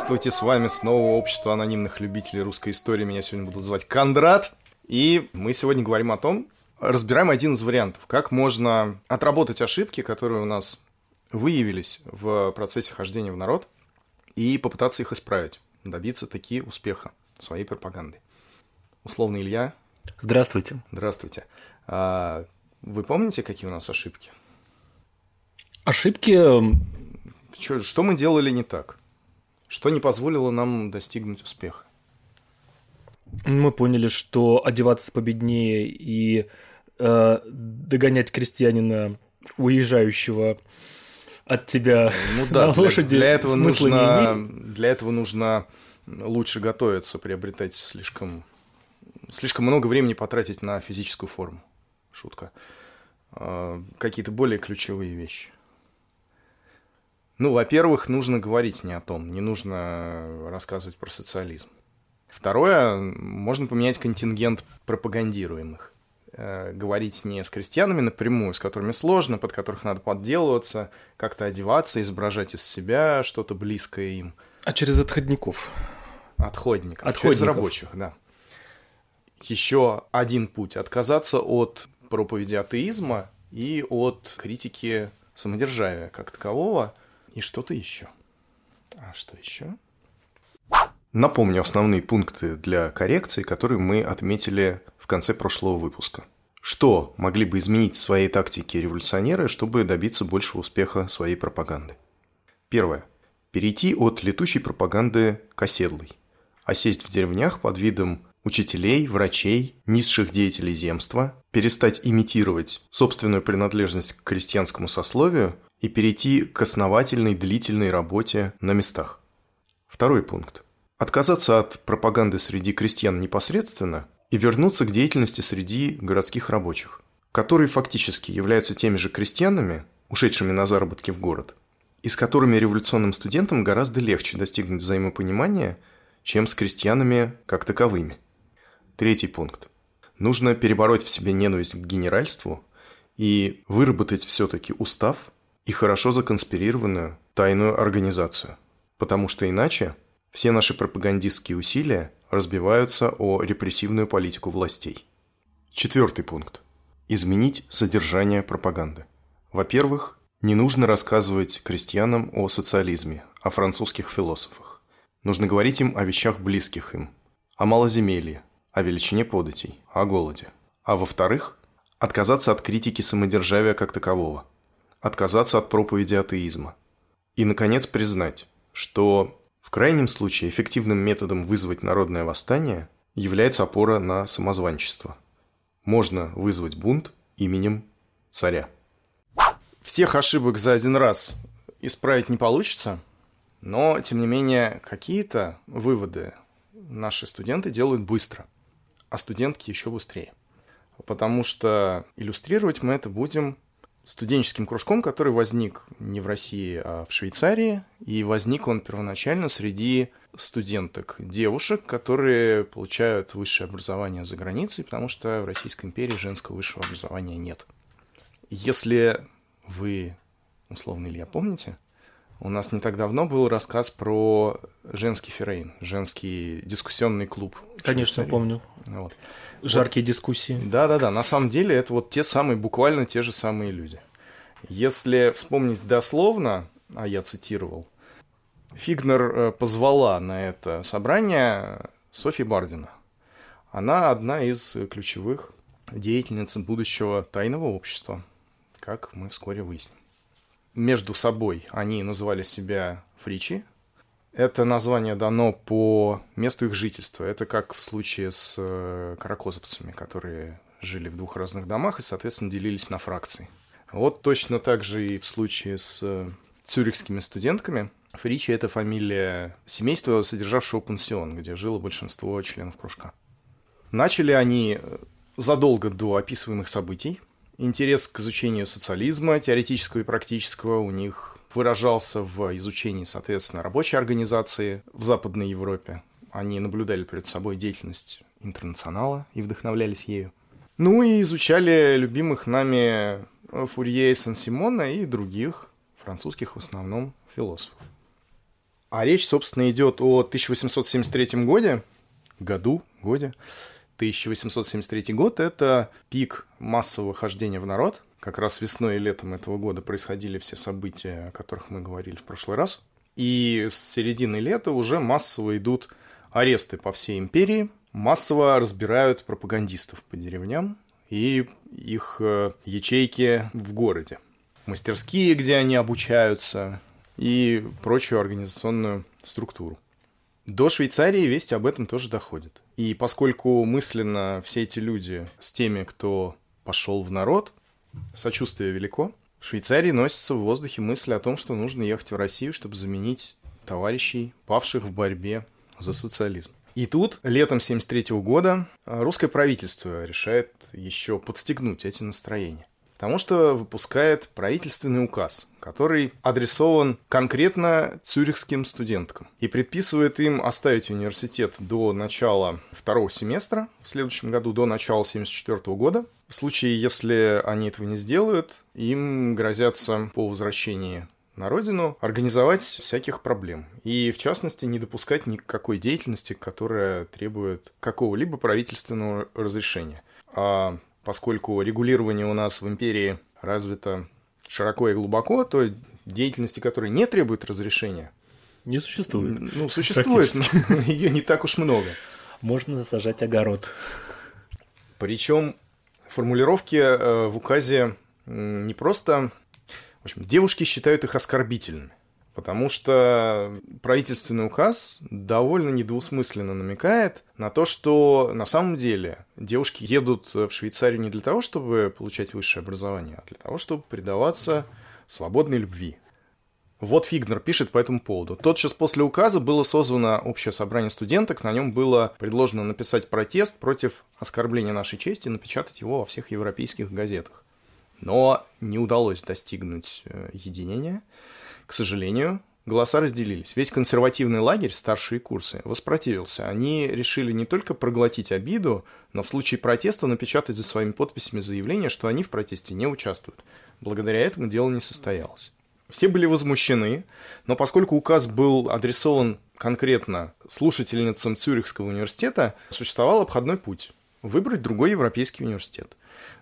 Здравствуйте, с вами снова Общество анонимных любителей русской истории. Меня сегодня будут звать Кондрат. И мы сегодня говорим о том, разбираем один из вариантов, как можно отработать ошибки, которые у нас выявились в процессе хождения в народ, и попытаться их исправить, добиться таки успеха своей пропаганды. Условно, Илья. Здравствуйте. Здравствуйте. А, вы помните, какие у нас ошибки? Ошибки... Что, что мы делали не так? Что не позволило нам достигнуть успеха? Мы поняли, что одеваться победнее и э, догонять крестьянина, уезжающего от тебя ну, да, на лошади, для, для этого нужно, Для этого нужно лучше готовиться, приобретать слишком, слишком много времени потратить на физическую форму. Шутка. Э, какие-то более ключевые вещи. Ну, во-первых, нужно говорить не о том, не нужно рассказывать про социализм. Второе, можно поменять контингент пропагандируемых. Э, говорить не с крестьянами напрямую, с которыми сложно, под которых надо подделываться, как-то одеваться, изображать из себя что-то близкое им. А через отходников. Отходников. Отходников. Через рабочих, да. Еще один путь – отказаться от проповеди атеизма и от критики самодержавия как такового – и что-то еще. А что еще? Напомню основные пункты для коррекции, которые мы отметили в конце прошлого выпуска. Что могли бы изменить в своей тактике революционеры, чтобы добиться большего успеха своей пропаганды? Первое. Перейти от летучей пропаганды к оседлой. Осесть в деревнях под видом учителей, врачей, низших деятелей земства, перестать имитировать собственную принадлежность к крестьянскому сословию и перейти к основательной длительной работе на местах. Второй пункт. Отказаться от пропаганды среди крестьян непосредственно и вернуться к деятельности среди городских рабочих, которые фактически являются теми же крестьянами, ушедшими на заработки в город, и с которыми революционным студентам гораздо легче достигнуть взаимопонимания, чем с крестьянами как таковыми. Третий пункт. Нужно перебороть в себе ненависть к генеральству и выработать все-таки устав, и хорошо законспирированную тайную организацию. Потому что иначе все наши пропагандистские усилия разбиваются о репрессивную политику властей. Четвертый пункт. Изменить содержание пропаганды. Во-первых, не нужно рассказывать крестьянам о социализме, о французских философах. Нужно говорить им о вещах близких им, о малоземелье, о величине податей, о голоде. А во-вторых, отказаться от критики самодержавия как такового – отказаться от проповеди атеизма. И, наконец, признать, что в крайнем случае эффективным методом вызвать народное восстание является опора на самозванчество. Можно вызвать бунт именем царя. Всех ошибок за один раз исправить не получится, но, тем не менее, какие-то выводы наши студенты делают быстро, а студентки еще быстрее. потому что иллюстрировать мы это будем студенческим кружком, который возник не в России, а в Швейцарии, и возник он первоначально среди студенток, девушек, которые получают высшее образование за границей, потому что в Российской империи женского высшего образования нет. Если вы, условно Илья, помните, у нас не так давно был рассказ про женский феррейн, женский дискуссионный клуб. Конечно, помню. Вот. Жаркие вот. дискуссии. Да-да-да, на самом деле это вот те самые, буквально те же самые люди. Если вспомнить дословно, а я цитировал, Фигнер э, позвала на это собрание Софи Бардина. Она одна из ключевых деятельниц будущего тайного общества, как мы вскоре выясним. Между собой они называли себя фричи. Это название дано по месту их жительства. Это как в случае с э, каракозовцами, которые жили в двух разных домах и, соответственно, делились на фракции. Вот точно так же и в случае с э, цюрихскими студентками – Фричи — это фамилия семейства, содержавшего пансион, где жило большинство членов кружка. Начали они э, задолго до описываемых событий. Интерес к изучению социализма, теоретического и практического, у них выражался в изучении, соответственно, рабочей организации в Западной Европе. Они наблюдали перед собой деятельность интернационала и вдохновлялись ею. Ну и изучали любимых нами Фурье и Сан-Симона и других французских в основном философов. А речь, собственно, идет о 1873 годе, году, годе. 1873 год – это пик массового хождения в народ. Как раз весной и летом этого года происходили все события, о которых мы говорили в прошлый раз. И с середины лета уже массово идут аресты по всей империи, массово разбирают пропагандистов по деревням и их э, ячейки в городе. Мастерские, где они обучаются, и прочую организационную структуру. До Швейцарии вести об этом тоже доходят. И поскольку мысленно все эти люди с теми, кто пошел в народ, сочувствие велико, в Швейцарии носится в воздухе мысль о том, что нужно ехать в Россию, чтобы заменить товарищей, павших в борьбе за социализм. И тут, летом 73 года, русское правительство решает еще подстегнуть эти настроения. Потому что выпускает правительственный указ, который адресован конкретно цюрихским студенткам и предписывает им оставить университет до начала второго семестра в следующем году, до начала 1974 года. В случае, если они этого не сделают, им грозятся по возвращении на родину организовать всяких проблем. И, в частности, не допускать никакой деятельности, которая требует какого-либо правительственного разрешения. А поскольку регулирование у нас в империи развито широко и глубоко, то деятельности, которые не требуют разрешения, не существует. Ну, существует, но ее не так уж много. Можно сажать огород. Причем формулировки э, в указе не просто... В общем, девушки считают их оскорбительными. Потому что правительственный указ довольно недвусмысленно намекает на то, что на самом деле девушки едут в Швейцарию не для того, чтобы получать высшее образование, а для того, чтобы предаваться свободной любви. Вот Фигнер пишет по этому поводу. Тотчас после указа было созвано общее собрание студенток, на нем было предложено написать протест против оскорбления нашей чести и напечатать его во всех европейских газетах. Но не удалось достигнуть э, единения. К сожалению, голоса разделились. Весь консервативный лагерь, старшие курсы, воспротивился. Они решили не только проглотить обиду, но в случае протеста напечатать за своими подписями заявление, что они в протесте не участвуют. Благодаря этому дело не состоялось. Все были возмущены, но поскольку указ был адресован конкретно слушательницам Цюрихского университета, существовал обходной путь – выбрать другой европейский университет.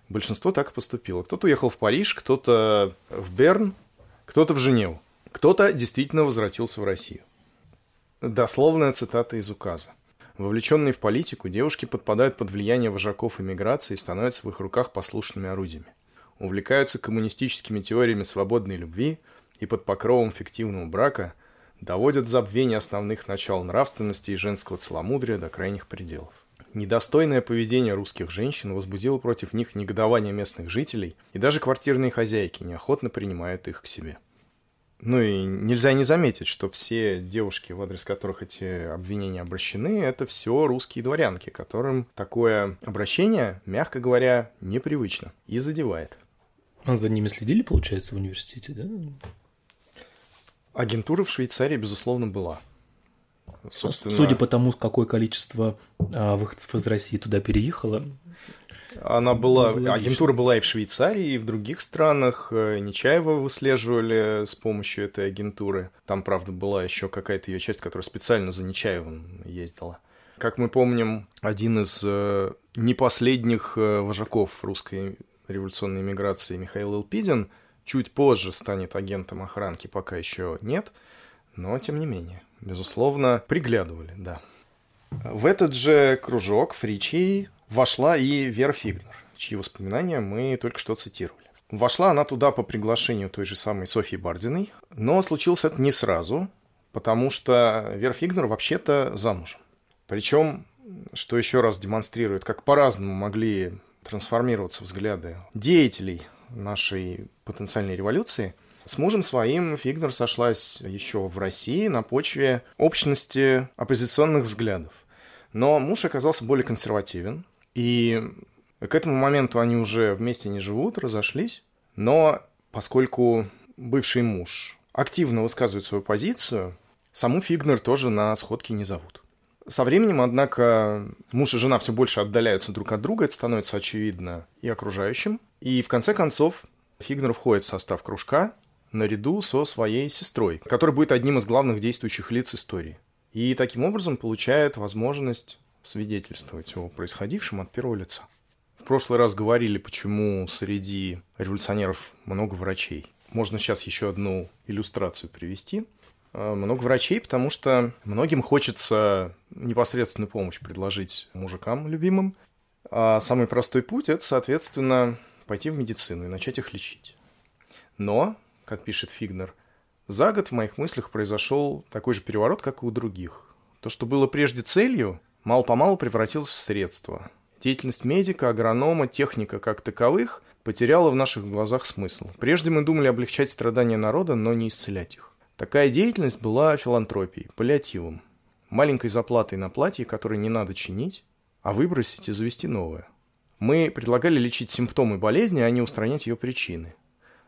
Большинство так и поступило. Кто-то уехал в Париж, кто-то в Берн, кто-то в Женеву. Кто-то действительно возвратился в Россию. Дословная цитата из указа. Вовлеченные в политику, девушки подпадают под влияние вожаков эмиграции и становятся в их руках послушными орудиями. Увлекаются коммунистическими теориями свободной любви и под покровом фиктивного брака доводят забвение основных начал нравственности и женского целомудрия до крайних пределов. Недостойное поведение русских женщин возбудило против них негодование местных жителей, и даже квартирные хозяйки неохотно принимают их к себе. Ну и нельзя не заметить, что все девушки, в адрес которых эти обвинения обращены, это все русские дворянки, которым такое обращение, мягко говоря, непривычно и задевает. А за ними следили, получается, в университете, да? Агентура в Швейцарии, безусловно, была. Собственно... Судя по тому, какое количество а, выходцев из России туда переехало, она была, была агентура была и в Швейцарии, и в других странах. Э, Нечаева выслеживали с помощью этой агентуры. Там, правда, была еще какая-то ее часть, которая специально за Нечаевым ездила. Как мы помним, один из э, непоследних э, вожаков русской революционной миграции Михаил Илпидин чуть позже станет агентом охранки, пока еще нет, но тем не менее, безусловно, приглядывали, да. В этот же кружок Фричей вошла и Вера Фигнер, чьи воспоминания мы только что цитировали. Вошла она туда по приглашению той же самой Софьи Бардиной, но случилось это не сразу, потому что Вера Фигнер вообще-то замужем. Причем, что еще раз демонстрирует, как по-разному могли трансформироваться взгляды деятелей нашей потенциальной революции, с мужем своим Фигнер сошлась еще в России на почве общности оппозиционных взглядов. Но муж оказался более консервативен, и к этому моменту они уже вместе не живут, разошлись. Но поскольку бывший муж активно высказывает свою позицию, саму Фигнер тоже на сходки не зовут. Со временем, однако, муж и жена все больше отдаляются друг от друга, это становится очевидно и окружающим. И в конце концов Фигнер входит в состав кружка наряду со своей сестрой, которая будет одним из главных действующих лиц истории. И таким образом получает возможность свидетельствовать о происходившем от первого лица. В прошлый раз говорили, почему среди революционеров много врачей. Можно сейчас еще одну иллюстрацию привести. Э, много врачей, потому что многим хочется непосредственную помощь предложить мужикам любимым. А самый простой путь – это, соответственно, пойти в медицину и начать их лечить. Но, как пишет Фигнер, за год в моих мыслях произошел такой же переворот, как и у других. То, что было прежде целью, мало-помалу превратилось в средство. Деятельность медика, агронома, техника как таковых потеряла в наших глазах смысл. Прежде мы думали облегчать страдания народа, но не исцелять их. Такая деятельность была филантропией, паллиативом. Маленькой заплатой на платье, которое не надо чинить, а выбросить и завести новое. Мы предлагали лечить симптомы болезни, а не устранять ее причины.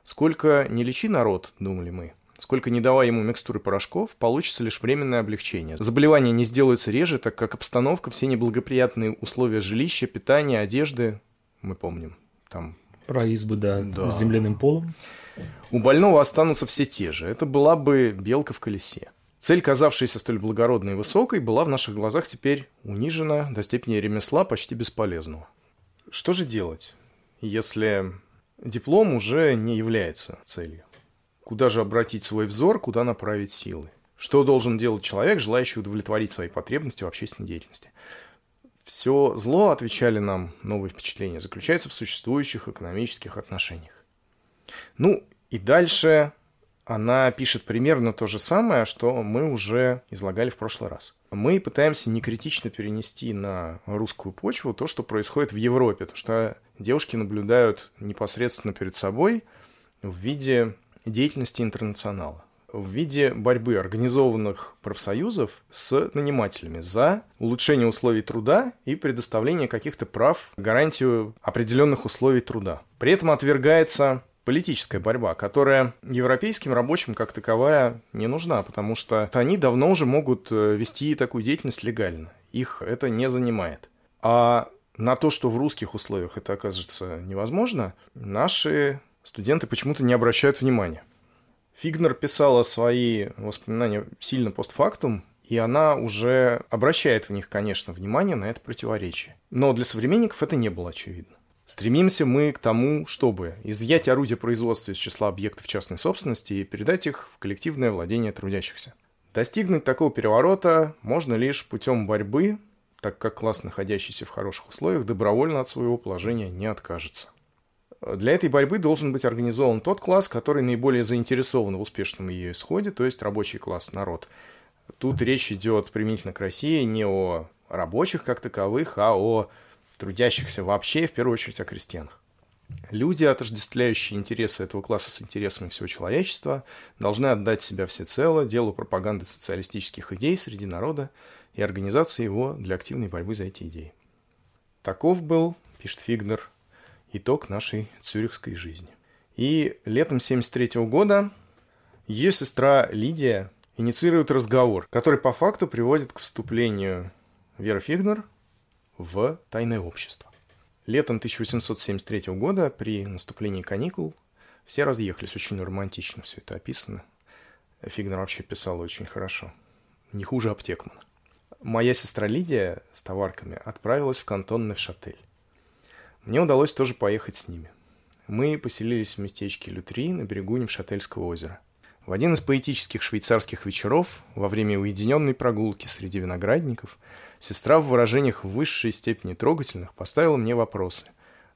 Сколько не лечи народ, думали мы, сколько не давая ему микстуры порошков, получится лишь временное облегчение. Заболевания не сделаются реже, так как обстановка, все неблагоприятные условия жилища, питания, одежды, мы помним, там... Про избы, да, да. с земляным полом. У больного останутся все те же. Это была бы белка в колесе. Цель, казавшаяся столь благородной и высокой, была в наших глазах теперь унижена до степени ремесла почти бесполезного. Что же делать, если диплом уже не является целью? Куда же обратить свой взор, куда направить силы? Что должен делать человек, желающий удовлетворить свои потребности в общественной деятельности? Все зло, отвечали нам новые впечатления, заключается в существующих экономических отношениях. Ну, и дальше она пишет примерно то же самое, что мы уже излагали в прошлый раз. Мы пытаемся некритично перенести на русскую почву то, что происходит в Европе, то, что девушки наблюдают непосредственно перед собой в виде деятельности интернационала в виде борьбы организованных профсоюзов с нанимателями за улучшение условий труда и предоставление каких-то прав, гарантию определенных условий труда. При этом отвергается политическая борьба, которая европейским рабочим как таковая не нужна, потому что они давно уже могут э, вести такую деятельность легально. Их это не занимает. А на то, что в русских условиях это окажется невозможно, наши студенты почему-то не обращают внимания. Фигнер писала свои воспоминания сильно постфактум, и она уже обращает в них, конечно, внимание на это противоречие. Но для современников это не было очевидно. Стремимся мы к тому, чтобы изъять орудия производства из числа объектов частной собственности и передать их в коллективное владение трудящихся. Достигнуть такого переворота можно лишь путем борьбы, так как класс, находящийся в хороших условиях, добровольно от своего положения не откажется. Для этой борьбы должен быть организован тот класс, который наиболее заинтересован в успешном ее исходе, то есть рабочий класс, народ. Тут речь идет применительно к России не о рабочих как таковых, а о трудящихся вообще, в первую очередь о крестьянах. Люди, отождествляющие интересы этого класса с интересами всего человечества, должны отдать себя всецело делу пропаганды социалистических идей среди народа и организации его для активной борьбы за эти идеи. Таков был, пишет Фигнер, итог нашей цюрихской жизни. И летом 1973 года ее сестра Лидия инициирует разговор, который по факту приводит к вступлению Веры Фигнер в тайное общество. Летом 1873 года, при наступлении каникул, все разъехались. Очень романтично все это описано. Фигнер вообще писал очень хорошо. Не хуже Аптекмана. Моя сестра Лидия с товарками отправилась в кантон Невшатель. Мне удалось тоже поехать с ними. Мы поселились в местечке Лютри на берегу Невшательского озера. В один из поэтических швейцарских вечеров, во время уединенной прогулки среди виноградников, сестра в выражениях высшей степени трогательных поставила мне вопросы.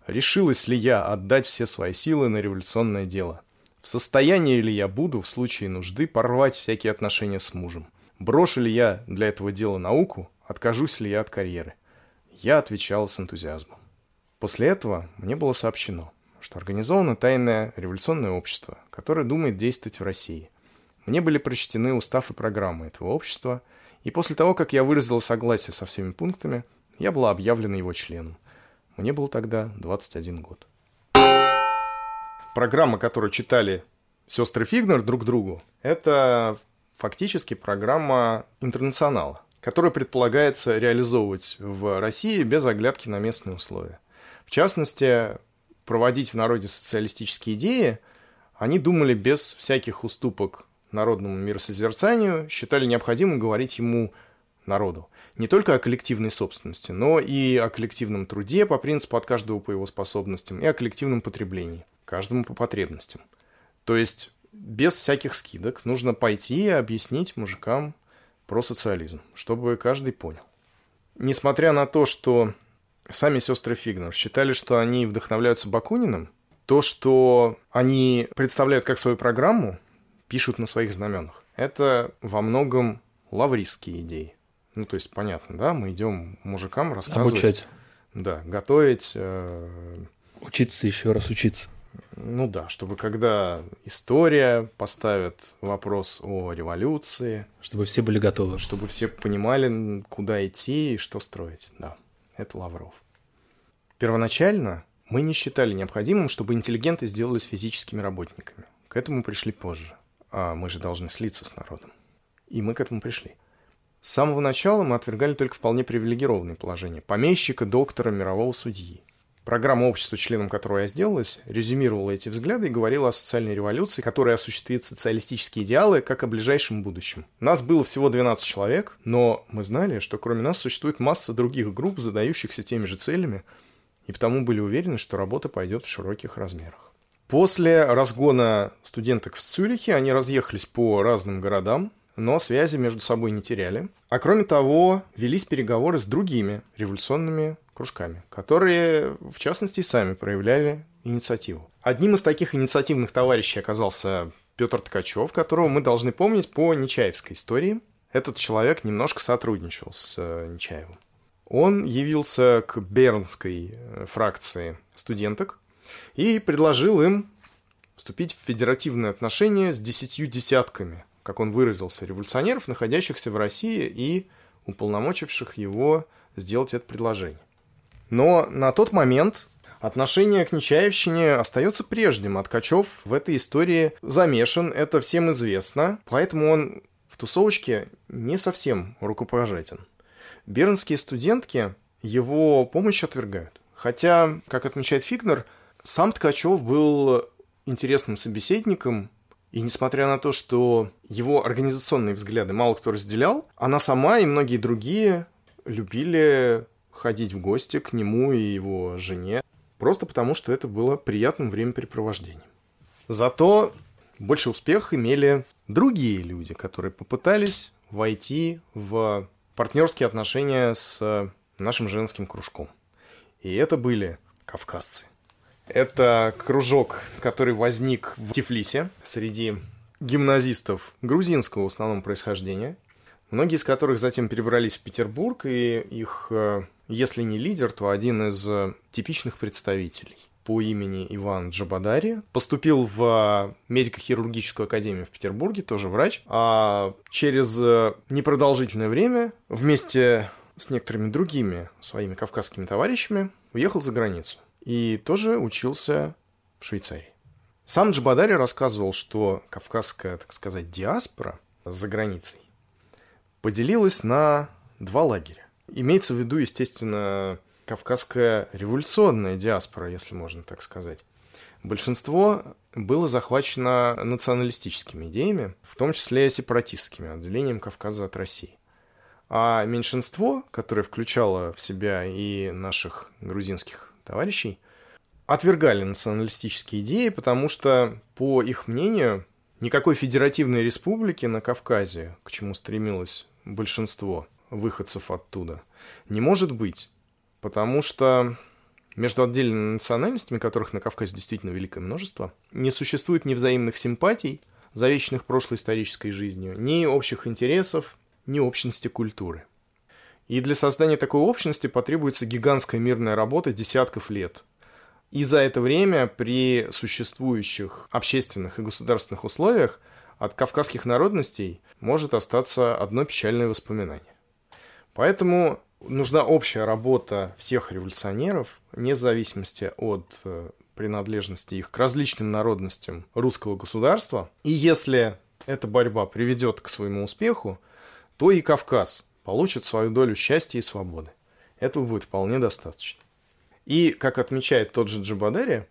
Решилась ли я отдать все свои силы на революционное дело? В состоянии ли я буду в случае нужды порвать всякие отношения с мужем? Брошу ли я для этого дела науку? Откажусь ли я от карьеры? Я отвечал с энтузиазмом. После этого мне было сообщено, что организовано тайное революционное общество, которое думает действовать в России. Мне были прочтены устав и программы этого общества, и после того, как я выразил согласие со всеми пунктами, я была объявлена его членом. Мне был тогда 21 год. Программа, которую читали сестры Фигнер друг другу, это фактически программа интернационала, которую предполагается реализовывать в России без оглядки на местные условия. В частности, проводить в народе социалистические идеи они думали без всяких уступок народному миросозерцанию, считали необходимым говорить ему народу. Не только о коллективной собственности, но и о коллективном труде по принципу от каждого по его способностям и о коллективном потреблении, каждому по потребностям. То есть без всяких скидок нужно пойти и объяснить мужикам про социализм, чтобы каждый понял. Несмотря на то, что сами сестры Фигнер считали, что они вдохновляются Бакуниным, то, что они представляют как свою программу, пишут на своих знаменах, это во многом лавристские идеи. Ну, то есть, понятно, да, мы идем мужикам рассказывать. Обучать. Да, готовить. Э... Учиться еще раз учиться. Ну да, чтобы когда история поставит вопрос о революции. Чтобы все были готовы. Чтобы все понимали, куда идти и что строить. Да, это Лавров. Первоначально мы не считали необходимым, чтобы интеллигенты сделались физическими работниками. К этому пришли позже. А мы же должны слиться с народом. И мы к этому пришли. С самого начала мы отвергали только вполне привилегированные положения. Помещика, доктора, мирового судьи. Программа общества, членом которого я сделалась, резюмировала эти взгляды и говорила о социальной революции, которая осуществит социалистические идеалы, как о ближайшем будущем. Нас было всего 12 человек, но мы знали, что кроме нас существует масса других групп, задающихся теми же целями, и потому были уверены, что работа пойдет в широких размерах. После разгона студенток в Цюрихе они разъехались по разным городам, но связи между собой не теряли. А кроме того, велись переговоры с другими революционными кружками, которые, в частности, сами проявляли инициативу. Одним из таких инициативных товарищей оказался Петр Ткачев, которого мы должны помнить по Нечаевской истории. Этот человек немножко сотрудничал с э, Нечаевым. Он явился к Бернской э, фракции студенток и предложил им вступить в федеративные отношения с десятью десятками, как он выразился, революционеров, находящихся в России и уполномочивших его сделать это предложение. Но на тот момент отношение к Нечаевщине остается прежним, а Ткачев в этой истории замешан, это всем известно, поэтому он в тусовочке не совсем рукопожатен. Бернские студентки его помощь отвергают. Хотя, как отмечает Фигнер, сам Ткачев был интересным собеседником, и несмотря на то, что его организационные взгляды мало кто разделял, она сама и многие другие любили ходить в гости к нему и его жене, просто потому что это было приятным времяпрепровождением. Зато больше успех имели другие люди, которые попытались войти в партнерские отношения с нашим женским кружком. И это были кавказцы. Это кружок, который возник в Тифлисе среди гимназистов грузинского в основном происхождения, многие из которых затем перебрались в Петербург, и их, э, если не лидер, то один из э, типичных представителей. По имени Иван Джабадари. Поступил в медико-хирургическую академию в Петербурге, тоже врач. А через непродолжительное время вместе с некоторыми другими своими кавказскими товарищами уехал за границу. И тоже учился в Швейцарии. Сам Джабадари рассказывал, что кавказская, так сказать, диаспора за границей поделилась на два лагеря. Имеется в виду, естественно, кавказская революционная диаспора, если можно так сказать. Большинство было захвачено националистическими идеями, в том числе сепаратистскими, отделением Кавказа от России. А меньшинство, которое включало в себя и наших грузинских товарищей, отвергали националистические идеи, потому что, по их мнению, никакой федеративной республики на Кавказе, к чему стремилось большинство выходцев оттуда, не может быть, потому что между отдельными национальностями, которых на Кавказе действительно великое множество, не существует ни взаимных симпатий, завещанных прошлой исторической жизнью, ни общих интересов, ни общности культуры. И для создания такой общности потребуется гигантская мирная работа десятков лет – и за это время при существующих общественных и государственных условиях от кавказских народностей может остаться одно печальное воспоминание. Поэтому нужна общая работа всех революционеров, вне зависимости от э, принадлежности их к различным народностям русского государства. И если эта борьба приведет к своему успеху, то и Кавказ получит свою долю счастья и свободы. Этого будет вполне достаточно. И, как отмечает тот же Джабадери,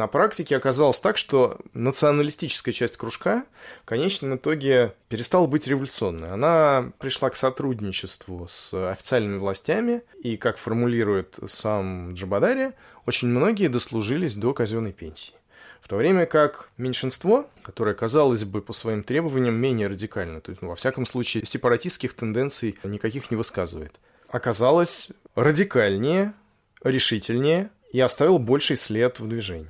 на практике оказалось так, что националистическая часть кружка в конечном итоге перестала быть революционной. Она пришла к сотрудничеству с официальными властями, и, как формулирует сам Джабадари, очень многие дослужились до казенной пенсии. В то время как меньшинство, которое, казалось бы, по своим требованиям менее радикально, то есть, ну, во всяком случае, сепаратистских тенденций никаких не высказывает, оказалось радикальнее, решительнее и оставил больший след в движении.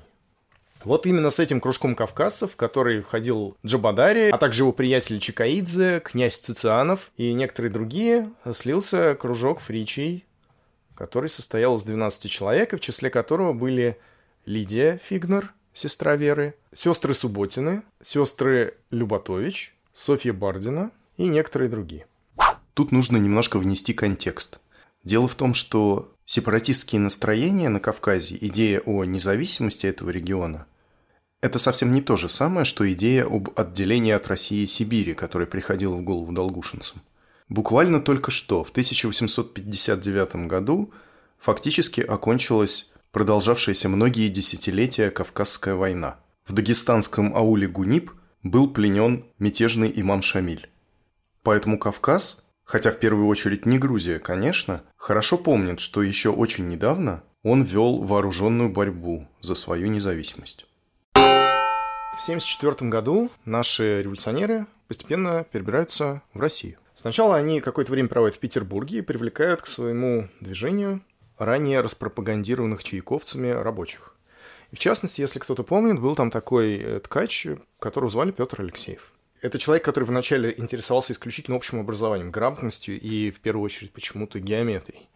Вот именно с этим кружком кавказцев, в который входил Джабадари, а также его приятели Чикаидзе, князь Цицианов и некоторые другие, слился кружок фричей, который состоял из 12 человек, в числе которого были Лидия Фигнер, сестра Веры, сестры Субботины, сестры Люботович, Софья Бардина и некоторые другие. Тут нужно немножко внести контекст. Дело в том, что Сепаратистские настроения на Кавказе, идея о независимости этого региона – это совсем не то же самое, что идея об отделении от России Сибири, которая приходила в голову долгушинцам. Буквально только что, в 1859 году, фактически окончилась продолжавшаяся многие десятилетия Кавказская война. В дагестанском ауле Гунип был пленен мятежный имам Шамиль. Поэтому Кавказ хотя в первую очередь не Грузия, конечно, хорошо помнит, что еще очень недавно он вел вооруженную борьбу за свою независимость. В 1974 году наши революционеры постепенно перебираются в Россию. Сначала они какое-то время проводят в Петербурге и привлекают к своему движению ранее распропагандированных чайковцами рабочих. И в частности, если кто-то помнит, был там такой э, ткач, которого звали Петр Алексеев. Это человек, который вначале интересовался исключительно общим образованием, грамотностью и, в первую очередь, почему-то геометрией.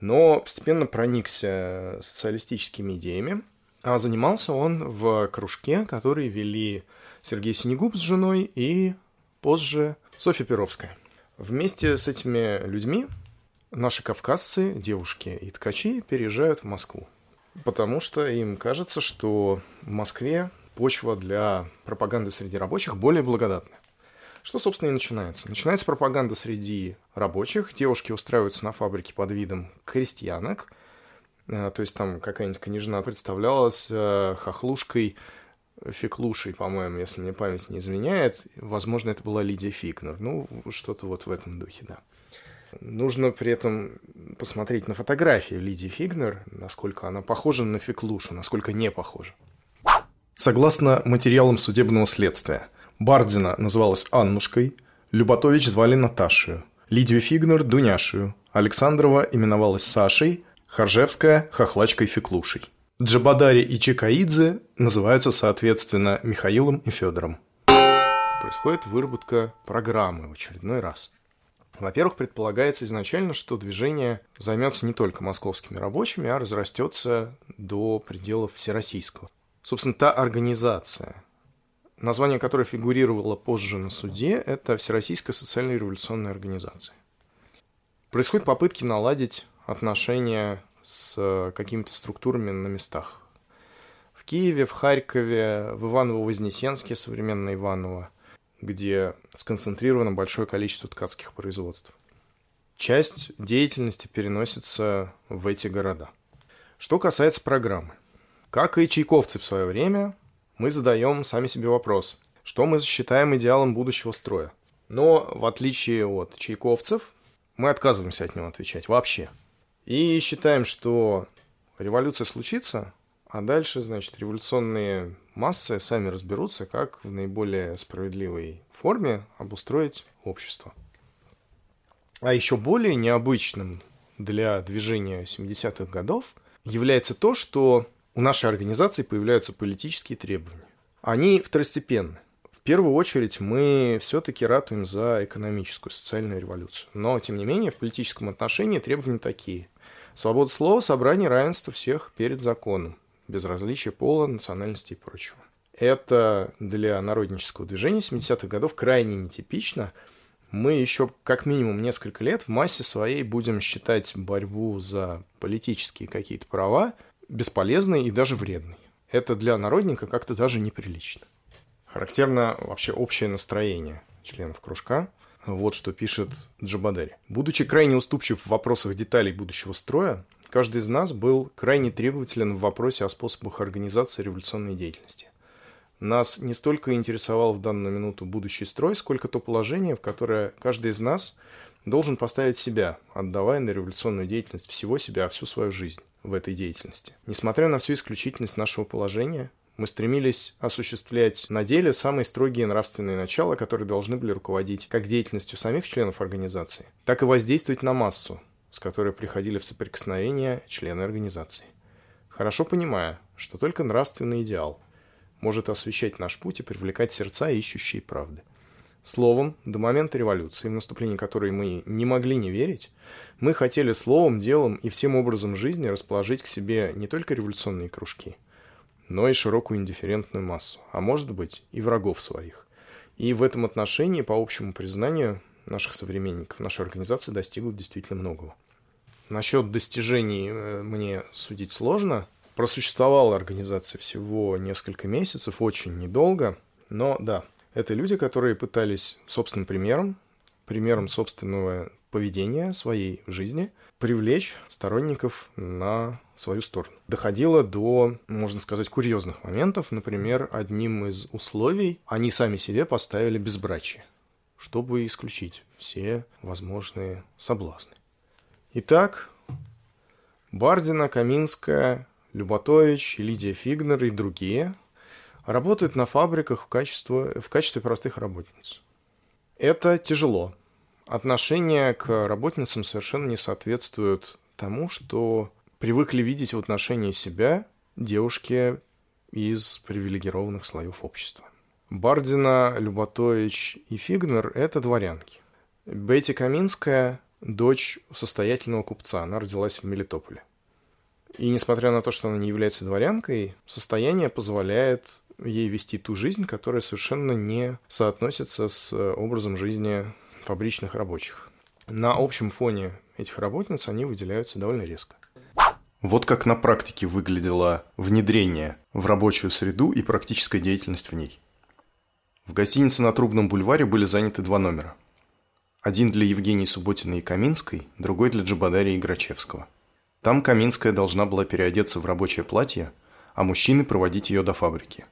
Но постепенно проникся социалистическими идеями, а занимался он в кружке, который вели Сергей Синегуб с женой и позже Софья Перовская. Вместе с этими людьми наши кавказцы, девушки и ткачи переезжают в Москву, потому что им кажется, что в Москве почва для пропаганды среди рабочих более благодатная. Что, собственно, и начинается. Начинается пропаганда среди рабочих. Девушки устраиваются на фабрике под видом крестьянок. Э, то есть там какая-нибудь княжна представлялась э, хохлушкой, Феклушей, по-моему, если мне память не изменяет. Возможно, это была Лидия Фикнер. Ну, что-то вот в этом духе, да. Нужно при этом посмотреть на фотографии Лидии Фигнер, насколько она похожа на Феклушу, насколько не похожа. Согласно материалам судебного следствия, Бардина называлась Аннушкой, Люботович звали Наташею, Лидию Фигнер – Дуняшею, Александрова именовалась Сашей, Харжевская – Хохлачкой Феклушей. Джабадари и Чекаидзе называются, соответственно, Михаилом и Федором. Происходит выработка программы в очередной раз. Во-первых, предполагается изначально, что движение займется не только московскими рабочими, а разрастется до пределов всероссийского. Собственно, та организация, название которой фигурировало позже на суде, это Всероссийская социальная революционная организация. Происходят попытки наладить отношения с какими-то структурами на местах. В Киеве, в Харькове, в Иваново-Вознесенске, современное Иваново, где сконцентрировано большое количество ткацких производств. Часть деятельности переносится в эти города. Что касается программы. Как и чайковцы в свое время, мы задаем сами себе вопрос, что мы считаем идеалом будущего строя. Но в отличие от чайковцев, мы отказываемся от него отвечать вообще. И считаем, что революция случится, а дальше, значит, революционные массы сами разберутся, как в наиболее справедливой форме обустроить общество. А еще более необычным для движения 70-х годов является то, что у нашей организации появляются политические требования. Они второстепенны. В первую очередь мы все-таки ратуем за экономическую, социальную революцию. Но, тем не менее, в политическом отношении требования такие. Свобода слова, собрание, равенство всех перед законом, без различия пола, национальности и прочего. Это для народнического движения 70-х годов крайне нетипично. Мы еще как минимум несколько лет в массе своей будем считать борьбу за политические какие-то права бесполезной и даже вредной. Это для народника как-то даже неприлично. Характерно вообще общее настроение членов кружка. Вот что пишет Джабадари. Будучи крайне уступчив в вопросах деталей будущего строя, каждый из нас был крайне требователен в вопросе о способах организации революционной деятельности. Нас не столько интересовал в данную минуту будущий строй, сколько то положение, в которое каждый из нас должен поставить себя, отдавая на революционную деятельность всего себя, всю свою жизнь в этой деятельности. Несмотря на всю исключительность нашего положения, мы стремились осуществлять на деле самые строгие нравственные начала, которые должны были руководить как деятельностью самих членов организации, так и воздействовать на массу, с которой приходили в соприкосновение члены организации. Хорошо понимая, что только нравственный идеал может освещать наш путь и привлекать сердца, ищущие правды. Словом, до момента революции, в наступлении которой мы не могли не верить, мы хотели словом, делом и всем образом жизни расположить к себе не только революционные кружки, но и широкую индифферентную массу, а может быть и врагов своих. И в этом отношении, по общему признанию наших современников, наша организация достигла действительно многого. Насчет достижений э, мне судить сложно. Просуществовала организация всего несколько месяцев, очень недолго, но да, это люди, которые пытались собственным примером, примером собственного поведения своей жизни привлечь сторонников на свою сторону. Доходило до, можно сказать, курьезных моментов. Например, одним из условий они сами себе поставили безбрачие, чтобы исключить все возможные соблазны. Итак, Бардина, Каминская, Люботович, Лидия Фигнер и другие работают на фабриках в качестве, в качестве простых работниц. Это тяжело. Отношение к работницам совершенно не соответствует тому, что привыкли видеть в отношении себя девушки из привилегированных слоев общества. Бардина, Люботович и Фигнер – это дворянки. Бетти Каминская – дочь состоятельного купца, она родилась в Мелитополе. И несмотря на то, что она не является дворянкой, состояние позволяет ей вести ту жизнь, которая совершенно не соотносится с э, образом жизни фабричных рабочих. На общем фоне этих работниц они выделяются довольно резко. Вот как на практике выглядело внедрение в рабочую среду и практическая деятельность в ней. В гостинице на Трубном бульваре были заняты два номера. Один для Евгении Субботиной и Каминской, другой для Джабадарии и Грачевского. Там Каминская должна была переодеться в рабочее платье, а мужчины проводить ее до фабрики.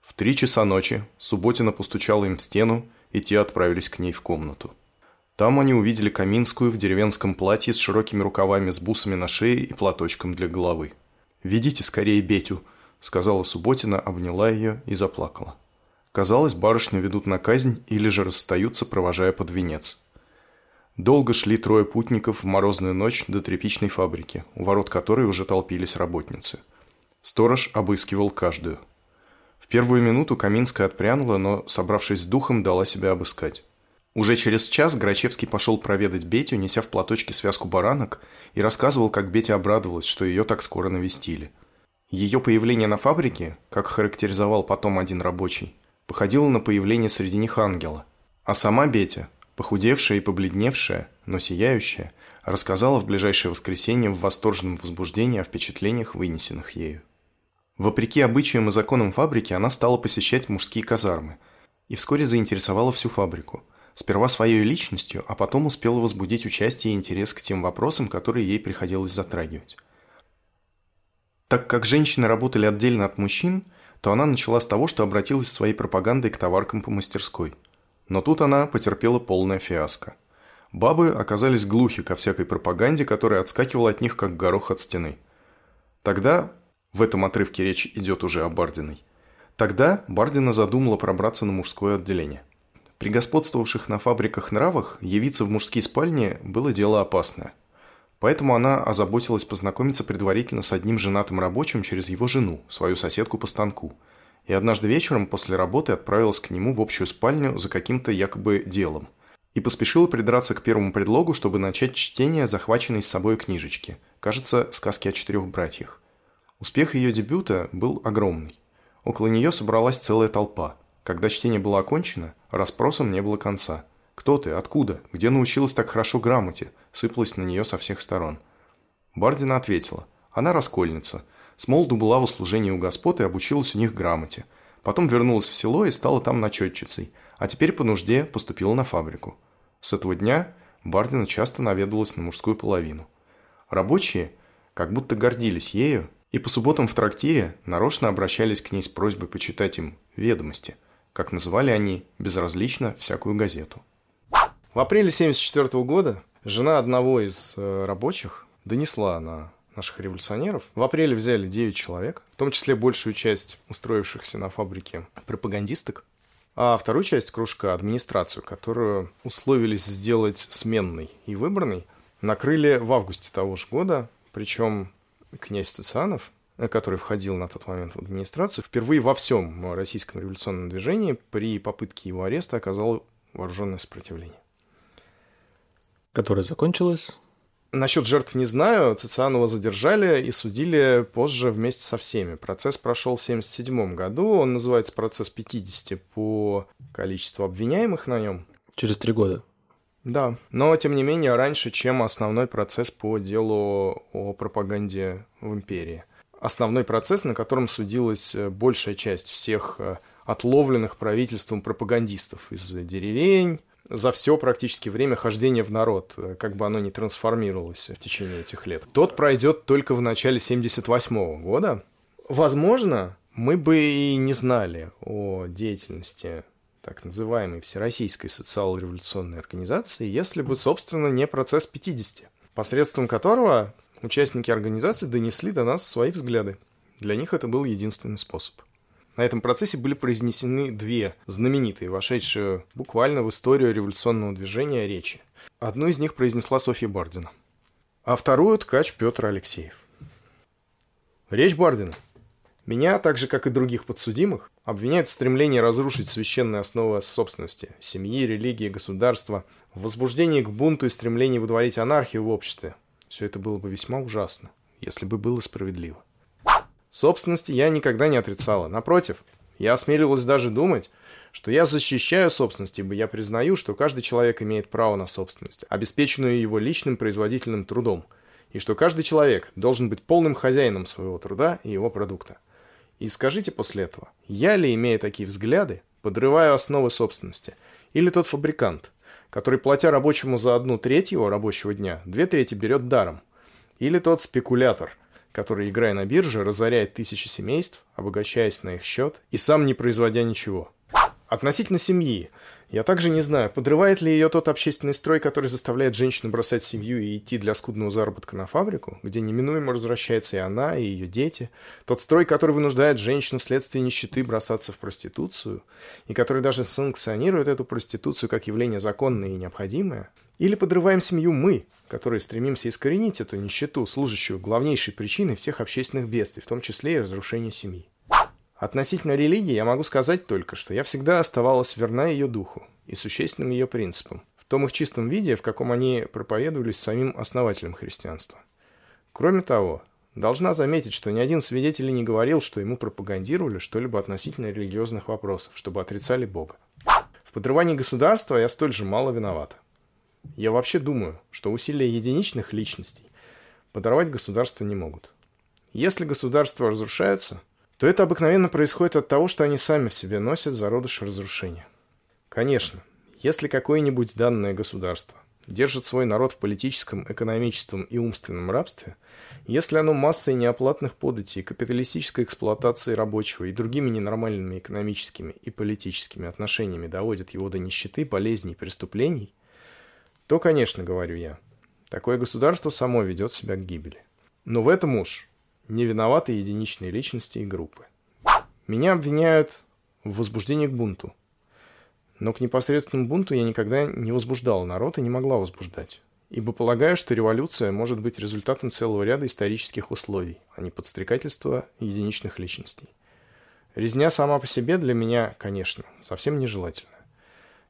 В три часа ночи Субботина постучала им в стену, и те отправились к ней в комнату. Там они увидели Каминскую в деревенском платье с широкими рукавами, с бусами на шее и платочком для головы. «Ведите скорее Бетю», — сказала Субботина, обняла ее и заплакала. Казалось, барышню ведут на казнь или же расстаются, провожая под венец. Долго шли трое путников в морозную ночь до тряпичной фабрики, у ворот которой уже толпились работницы. Сторож обыскивал каждую – в первую минуту Каминская отпрянула, но, собравшись с духом, дала себя обыскать. Уже через час Грачевский пошел проведать Бетю, неся в платочке связку баранок, и рассказывал, как Бетя обрадовалась, что ее так скоро навестили. Ее появление на фабрике, как характеризовал потом один рабочий, походило на появление среди них ангела. А сама Бетя, похудевшая и побледневшая, но сияющая, рассказала в ближайшее воскресенье в восторженном возбуждении о впечатлениях, вынесенных ею. Вопреки обычаям и законам фабрики, она стала посещать мужские казармы и вскоре заинтересовала всю фабрику. Сперва своей личностью, а потом успела возбудить участие и интерес к тем вопросам, которые ей приходилось затрагивать. Так как женщины работали отдельно от мужчин, то она начала с того, что обратилась своей пропагандой к товаркам по мастерской. Но тут она потерпела полное фиаско. Бабы оказались глухи ко всякой пропаганде, которая отскакивала от них, как горох от стены. Тогда, в этом отрывке речь идет уже о Бардиной, тогда Бардина задумала пробраться на мужское отделение. При господствовавших на фабриках нравах явиться в мужские спальни было дело опасное – Поэтому она озаботилась познакомиться предварительно с одним женатым рабочим через его жену, свою соседку по станку. И однажды вечером после работы отправилась к нему в общую спальню за каким-то якобы делом. И поспешила придраться к первому предлогу, чтобы начать чтение захваченной с собой книжечки. Кажется, сказки о четырех братьях. Успех ее дебюта был огромный. Около нее собралась целая толпа. Когда чтение было окончено, расспросам не было конца – «Кто ты? Откуда? Где научилась так хорошо грамоте?» Сыпалась на нее со всех сторон. Бардина ответила. Она раскольница. С молоду была в услужении у господ и обучилась у них грамоте. Потом вернулась в село и стала там начетчицей, а теперь по нужде поступила на фабрику. С этого дня Бардина часто наведывалась на мужскую половину. Рабочие как будто гордились ею и по субботам в трактире нарочно обращались к ней с просьбой почитать им «ведомости», как называли они безразлично всякую газету. В апреле 1974 года жена одного из э, рабочих донесла на наших революционеров. В апреле взяли 9 человек, в том числе большую часть устроившихся на фабрике пропагандисток, а вторую часть кружка, администрацию, которую условились сделать сменной и выбранной, накрыли в августе того же года, причем князь Цицианов, э, который входил на тот момент в администрацию, впервые во всем российском революционном движении при попытке его ареста оказал вооруженное сопротивление которая закончилась? Насчет жертв не знаю. Цицианова задержали и судили позже вместе со всеми. Процесс прошел в 1977 году. Он называется «Процесс 50» по количеству обвиняемых на нем. Через три года. Да, но тем не менее раньше, чем основной процесс по делу о пропаганде в империи. Основной процесс, на котором судилась большая часть всех э, отловленных правительством пропагандистов из деревень, за все практически время хождения в народ, э, как бы оно ни трансформировалось в течение этих лет. Тот пройдет только в начале 78 -го года. Возможно, мы бы и не знали о деятельности так называемой Всероссийской социал-революционной организации, если бы, собственно, не процесс 50, посредством которого участники организации донесли до нас свои взгляды. Для них это был единственный способ. На этом процессе были произнесены две знаменитые, вошедшие буквально в историю революционного движения речи. Одну из них произнесла Софья Бардина, а вторую – ткач Петр Алексеев. Речь Бардина. Меня, так же как и других подсудимых, обвиняют в стремлении разрушить священные основы собственности – семьи, религии, государства, в возбуждении к бунту и стремлении выдворить анархию в обществе. Все это было бы весьма ужасно, если бы было справедливо. Собственности я никогда не отрицала. Напротив, я осмелилась даже думать, что я защищаю собственность, ибо я признаю, что каждый человек имеет право на собственность, обеспеченную его личным производительным трудом, и что каждый человек должен быть полным хозяином своего труда и его продукта. И скажите после этого, я ли, имея такие взгляды, подрываю основы собственности, или тот фабрикант, который, платя рабочему за одну треть его рабочего дня, две трети берет даром, или тот спекулятор – который, играя на бирже, разоряет тысячи семейств, обогащаясь на их счет и сам не производя ничего. Относительно семьи. Я также не знаю, подрывает ли ее тот общественный строй, который заставляет женщину бросать семью и идти для скудного заработка на фабрику, где неминуемо возвращается и она, и ее дети. Тот строй, который вынуждает женщину вследствие нищеты бросаться в проституцию, и который даже санкционирует эту проституцию как явление законное и необходимое. Или подрываем семью мы, которые стремимся искоренить эту нищету, служащую главнейшей причиной всех общественных бедствий, в том числе и разрушения семьи. Относительно религии я могу сказать только, что я всегда оставалась верна ее духу, и существенным ее принципам, в том их чистом виде, в каком они проповедовались самим основателем христианства. Кроме того, должна заметить, что ни один свидетель не говорил, что ему пропагандировали что-либо относительно религиозных вопросов, чтобы отрицали Бога. В подрывании государства я столь же мало виновата. Я вообще думаю, что усилия единичных личностей подорвать государство не могут. Если государства разрушаются, то это обыкновенно происходит от того, что они сами в себе носят зародыш разрушения. Конечно, если какое-нибудь данное государство держит свой народ в политическом, экономическом и умственном рабстве, если оно массой неоплатных податей, капиталистической эксплуатации рабочего и другими ненормальными экономическими и политическими отношениями доводит его до нищеты, болезней, преступлений, то, конечно, говорю я, такое государство само ведет себя к гибели. Но в этом уж не виноваты единичные личности и группы. Меня обвиняют в возбуждении к бунту. Но к непосредственному бунту я никогда не возбуждал народ и не могла возбуждать. Ибо полагаю, что революция может быть результатом целого ряда исторических условий, а не подстрекательства единичных личностей. Резня сама по себе для меня, конечно, совсем нежелательна.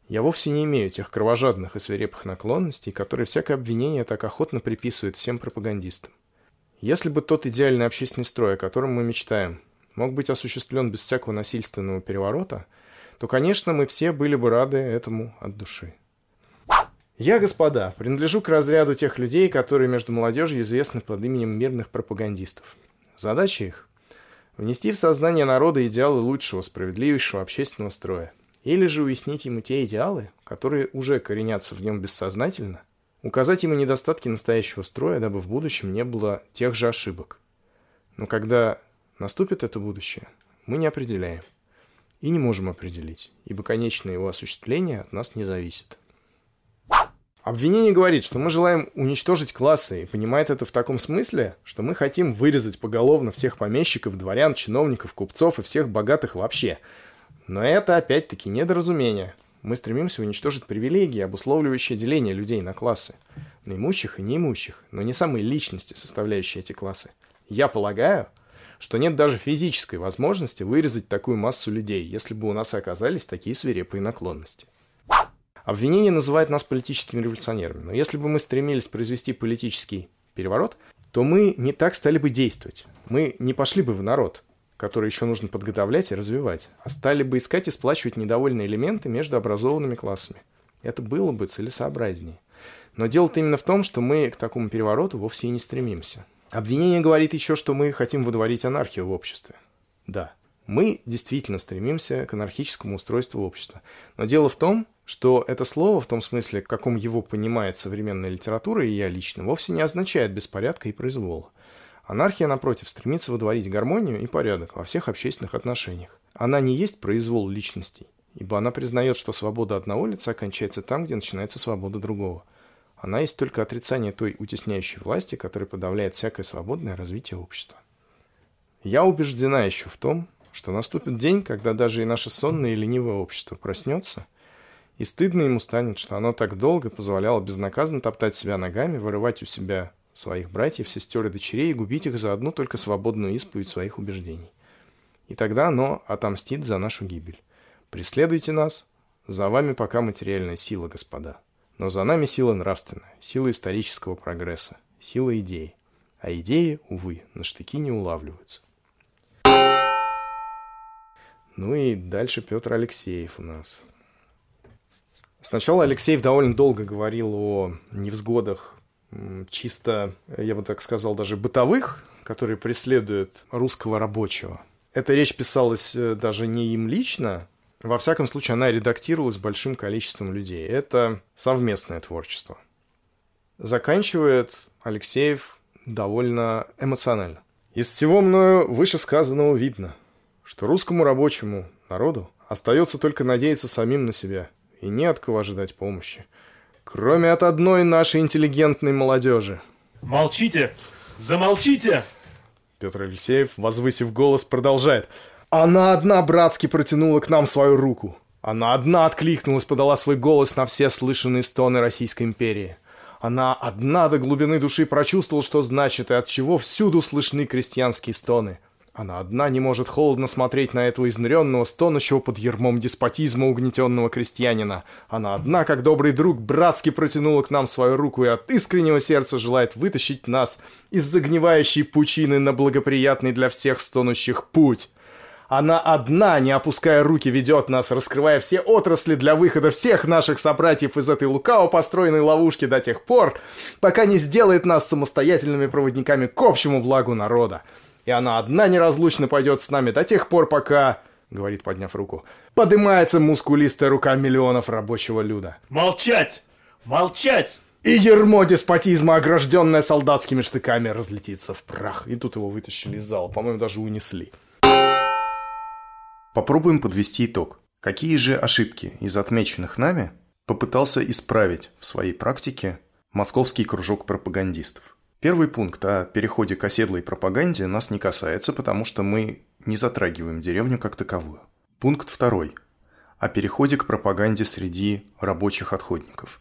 Я вовсе не имею тех кровожадных и свирепых наклонностей, которые всякое обвинение так охотно приписывает всем пропагандистам. Если бы тот идеальный общественный строй, о котором мы мечтаем, мог быть осуществлен без всякого насильственного переворота, то, конечно, мы все были бы рады этому от души. Я, господа, принадлежу к разряду тех людей, которые между молодежью известны под именем мирных пропагандистов. Задача их – внести в сознание народа идеалы лучшего, справедливейшего общественного строя. Или же уяснить ему те идеалы, которые уже коренятся в нем бессознательно – указать ему недостатки настоящего строя, дабы в будущем не было тех же ошибок. Но когда наступит это будущее, мы не определяем. И не можем определить, ибо конечное его осуществление от нас не зависит. Обвинение говорит, что мы желаем уничтожить классы, и понимает это в таком смысле, что мы хотим вырезать поголовно всех помещиков, дворян, чиновников, купцов и всех богатых вообще. Но это опять-таки недоразумение. Мы стремимся уничтожить привилегии, обусловливающие деление людей на классы. На имущих и неимущих, но не самые личности, составляющие эти классы. Я полагаю, что нет даже физической возможности вырезать такую массу людей, если бы у нас и оказались такие свирепые наклонности. Обвинение называет нас политическими революционерами, но если бы мы стремились произвести политический переворот, то мы не так стали бы действовать. Мы не пошли бы в народ, которые еще нужно подготовлять и развивать, а стали бы искать и сплачивать недовольные элементы между образованными классами. Это было бы целесообразнее. Но дело-то именно в том, что мы к такому перевороту вовсе и не стремимся. Обвинение говорит еще, что мы хотим выдворить анархию в обществе. Да, мы действительно стремимся к анархическому устройству общества. Но дело в том, что это слово, в том смысле, в каком его понимает современная литература и я лично, вовсе не означает беспорядка и произвола. Анархия, напротив, стремится выдворить гармонию и порядок во всех общественных отношениях. Она не есть произвол личностей, ибо она признает, что свобода одного лица кончается там, где начинается свобода другого. Она есть только отрицание той утесняющей власти, которая подавляет всякое свободное развитие общества. Я убеждена еще в том, что наступит день, когда даже и наше сонное и ленивое общество проснется, и стыдно ему станет, что оно так долго позволяло безнаказанно топтать себя ногами, вырывать у себя своих братьев, сестер и дочерей и губить их за одну только свободную исповедь своих убеждений. И тогда оно отомстит за нашу гибель. Преследуйте нас, за вами пока материальная сила, господа. Но за нами сила нравственная, сила исторического прогресса, сила идеи. А идеи, увы, на штыки не улавливаются. Ну и дальше Петр Алексеев у нас. Сначала Алексеев довольно долго говорил о невзгодах чисто, я бы так сказал, даже бытовых, которые преследуют русского рабочего. Эта речь писалась э, даже не им лично, во всяком случае, она редактировалась большим количеством людей. Это совместное творчество. Заканчивает Алексеев довольно эмоционально. Из всего мною вышесказанного видно, что русскому рабочему народу остается только надеяться самим на себя и не от кого ожидать помощи. Кроме от одной нашей интеллигентной молодежи. Молчите! Замолчите! Петр Алексеев, возвысив голос, продолжает. Она одна братски протянула к нам свою руку. Она одна откликнулась, подала свой голос на все слышанные стоны Российской империи. Она одна до глубины души прочувствовала, что значит и от чего всюду слышны крестьянские стоны. Она одна не может холодно смотреть на этого изнуренного, стонущего под ермом деспотизма угнетенного крестьянина. Она одна, как добрый друг, братски протянула к нам свою руку и от искреннего сердца желает вытащить нас из загнивающей пучины на благоприятный для всех стонущих путь. Она одна, не опуская руки, ведет нас, раскрывая все отрасли для выхода всех наших собратьев из этой лукаво построенной ловушки до тех пор, пока не сделает нас самостоятельными проводниками к общему благу народа и она одна неразлучно пойдет с нами до тех пор, пока, — говорит, подняв руку, — поднимается мускулистая рука миллионов рабочего люда. Молчать! Молчать! И ермо деспотизма, огражденное солдатскими штыками, разлетится в прах. И тут его вытащили из зала, по-моему, даже унесли. Попробуем подвести итог. Какие же ошибки из отмеченных нами попытался исправить в своей практике московский кружок пропагандистов? Первый пункт о переходе к оседлой пропаганде нас не касается, потому что мы не затрагиваем деревню как таковую. Пункт второй о переходе к пропаганде среди рабочих отходников.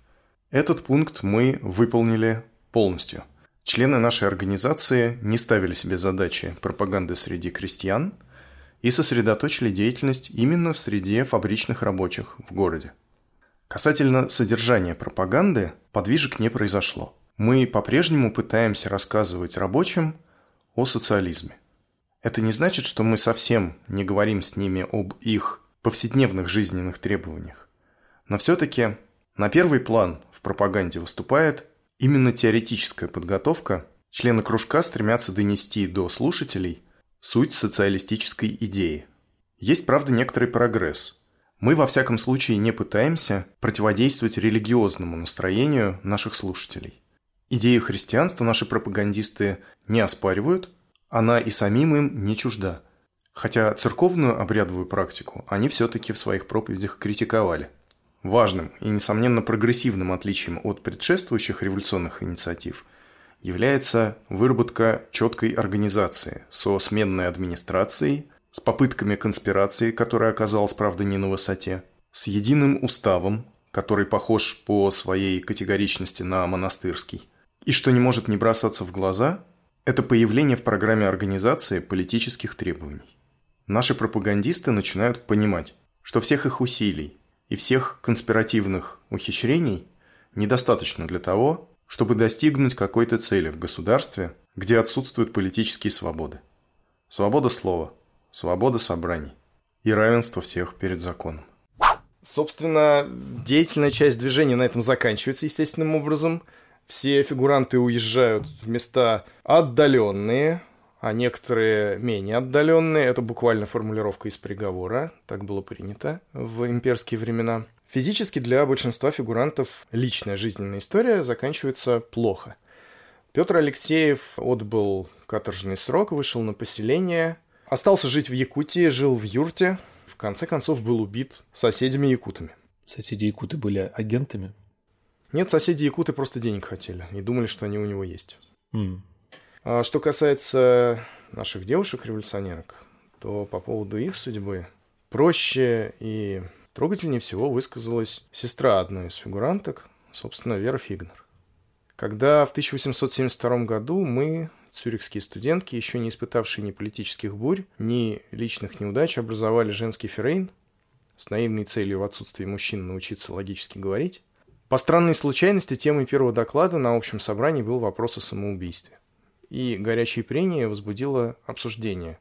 Этот пункт мы выполнили полностью. Члены нашей организации не ставили себе задачи пропаганды среди крестьян и сосредоточили деятельность именно в среде фабричных рабочих в городе. Касательно содержания пропаганды, подвижек не произошло мы по-прежнему пытаемся рассказывать рабочим о социализме. Это не значит, что мы совсем не говорим с ними об их повседневных жизненных требованиях. Но все-таки на первый план в пропаганде выступает именно теоретическая подготовка. Члены кружка стремятся донести до слушателей суть социалистической идеи. Есть, правда, некоторый прогресс. Мы, во всяком случае, не пытаемся противодействовать религиозному настроению наших слушателей. Идею христианства наши пропагандисты не оспаривают, она и самим им не чужда. Хотя церковную обрядовую практику они все-таки в своих проповедях критиковали. Важным и, несомненно, прогрессивным отличием от предшествующих революционных инициатив является выработка четкой организации со сменной администрацией, с попытками конспирации, которая оказалась, правда, не на высоте, с единым уставом, который похож по своей категоричности на монастырский, и что не может не бросаться в глаза, это появление в программе организации политических требований. Наши пропагандисты начинают понимать, что всех их усилий и всех конспиративных ухищрений недостаточно для того, чтобы достигнуть какой-то цели в государстве, где отсутствуют политические свободы. Свобода слова, свобода собраний и равенство всех перед законом. Собственно, деятельная часть движения на этом заканчивается естественным образом – все фигуранты уезжают в места отдаленные, а некоторые менее отдаленные. Это буквально формулировка из приговора. Так было принято в имперские времена. Физически для большинства фигурантов личная жизненная история заканчивается плохо. Петр Алексеев отбыл каторжный срок, вышел на поселение, остался жить в Якутии, жил в юрте, в конце концов был убит соседями-якутами. Соседи-якуты были агентами? Нет, соседи якуты просто денег хотели. Не думали, что они у него есть. Mm. А что касается наших девушек-революционерок, то по поводу их судьбы проще и трогательнее всего высказалась сестра одной из фигуранток, собственно, Вера Фигнер. Когда в 1872 году мы, цюрихские студентки, еще не испытавшие ни политических бурь, ни личных неудач, образовали женский ферейн с наивной целью в отсутствии мужчин научиться логически говорить, по странной случайности темой первого доклада на общем собрании был вопрос о самоубийстве. И горячее прение возбудило обсуждение,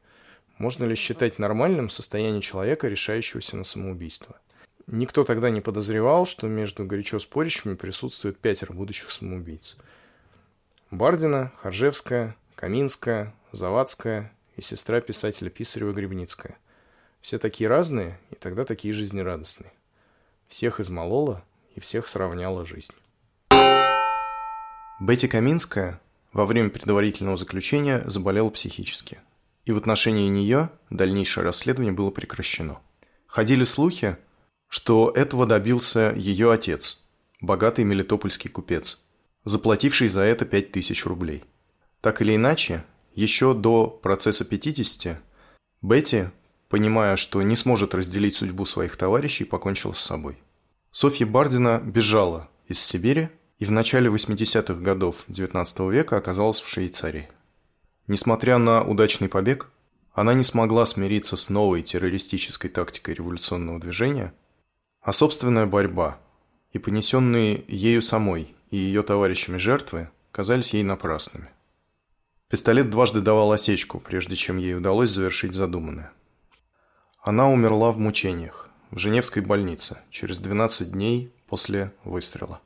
можно ли считать нормальным состояние человека, решающегося на самоубийство. Никто тогда не подозревал, что между горячо спорящими присутствует пятеро будущих самоубийц. Бардина, Харжевская, Каминская, Завадская и сестра писателя Писарева Гребницкая. Все такие разные и тогда такие жизнерадостные. Всех измолола – и всех сравняла жизнь. Бетти Каминская во время предварительного заключения заболела психически, и в отношении нее дальнейшее расследование было прекращено. Ходили слухи, что этого добился ее отец, богатый мелитопольский купец, заплативший за это 5000 рублей. Так или иначе, еще до процесса 50 Бетти, понимая, что не сможет разделить судьбу своих товарищей, покончила с собой. Софья Бардина бежала из Сибири и в начале 80-х годов XIX века оказалась в Швейцарии. Несмотря на удачный побег, Она не смогла смириться с новой террористической тактикой революционного движения, а собственная борьба и понесенные ею самой и ее товарищами жертвы казались ей напрасными. Пистолет дважды давал осечку, прежде чем ей удалось завершить задуманное. Она умерла в мучениях в Женевской больнице через 12 дней после выстрела.